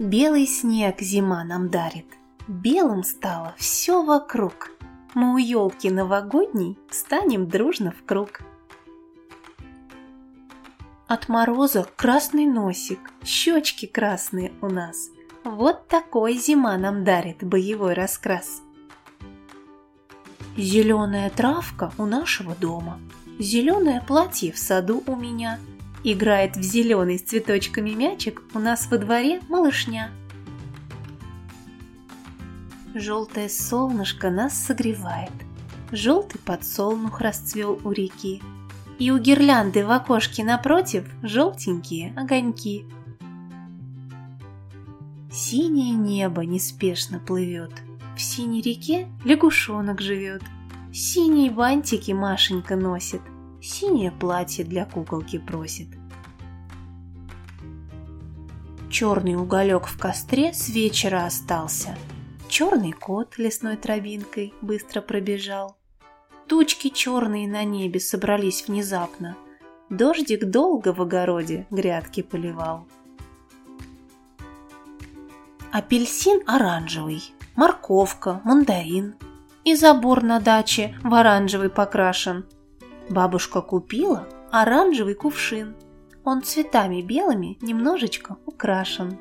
Белый снег зима нам дарит, белым стало все вокруг. Мы у елки новогодней станем дружно в круг. От мороза красный носик, щечки красные у нас. Вот такой зима нам дарит боевой раскрас. Зеленая травка у нашего дома, зеленое платье в саду у меня. Играет в зеленый с цветочками мячик у нас во дворе малышня. Желтое солнышко нас согревает, желтый подсолнух расцвел у реки, и у гирлянды в окошке напротив желтенькие огоньки. Синее небо неспешно плывет, в синей реке лягушонок живет, синие бантики Машенька носит, синее платье для куколки просит. Черный уголек в костре с вечера остался — Черный кот лесной травинкой быстро пробежал. Тучки черные на небе собрались внезапно. Дождик долго в огороде грядки поливал. Апельсин оранжевый, морковка, мандарин. И забор на даче в оранжевый покрашен. Бабушка купила оранжевый кувшин. Он цветами белыми немножечко украшен.